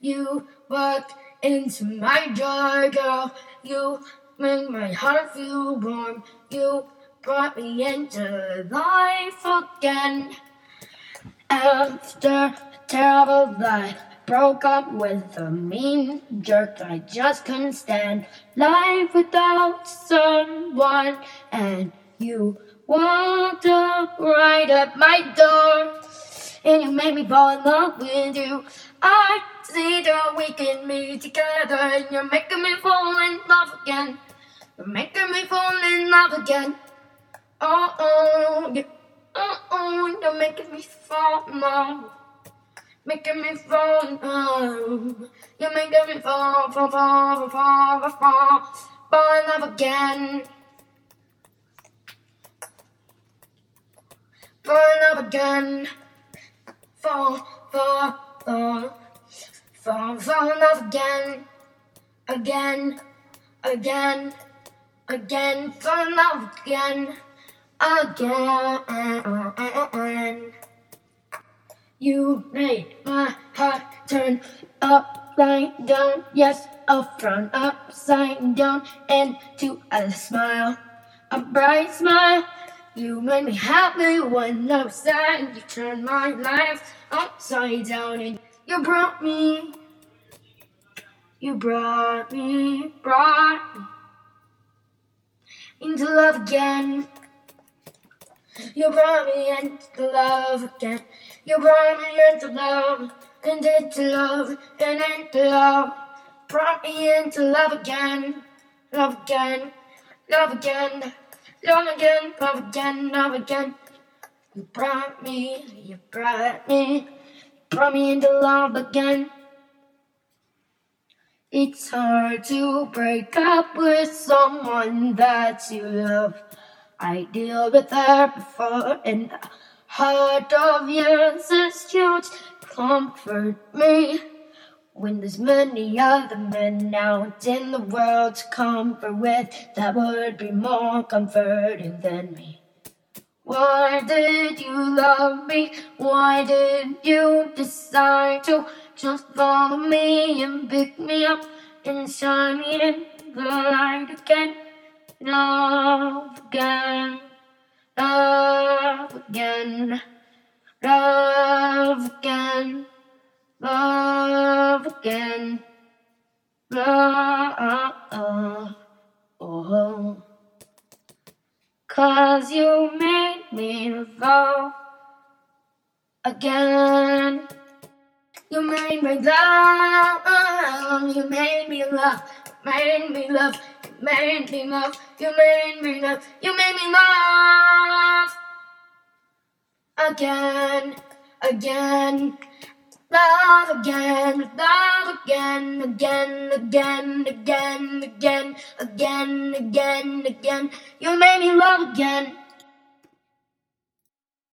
You walked into my door, girl. You make my heart feel warm. You brought me into life again. After a terrible life, broke up with a mean jerk I just couldn't stand. Life without someone, and you walked up right at my door, and you made me fall in love with you. I see the week in me together, and you're making me fall in love again. You're making me fall in love again. Oh, oh, yeah. oh, oh, you're making me fall in love. Making me fall in love. You're making me fall, fall, fall, fall, fall, fall, fall in love again. Fall in love again. Fall, fall, fall. Fall, fall in love again. Again, again, again. Fall in love again. Again. You made my heart turn upside down. Yes, a frown upside down into a smile, a bright smile. You made me happy when I was sad. You turned my life upside down and you brought me, you brought me, brought me into love again. You brought me into love again. You brought me into love and into love and into love. Brought me into love again, love again, love again, love again, love again, love again. You brought me, you brought me, brought me into love again. It's hard to break up with someone that you love. I deal with her before, and the heart of yours is huge. Comfort me when there's many other men out in the world to comfort with. That would be more comforting than me. Why did you love me? Why did you decide to just follow me and pick me up and shine me in the light again? Love again, love again, love again, love again, love. Oh. Cause you made me love again. You made me love, you made me love, made me love, made me love, you made me love, you made me love. Again, again, love again, love again, again, again, again, again, again, again, again. You made me love again.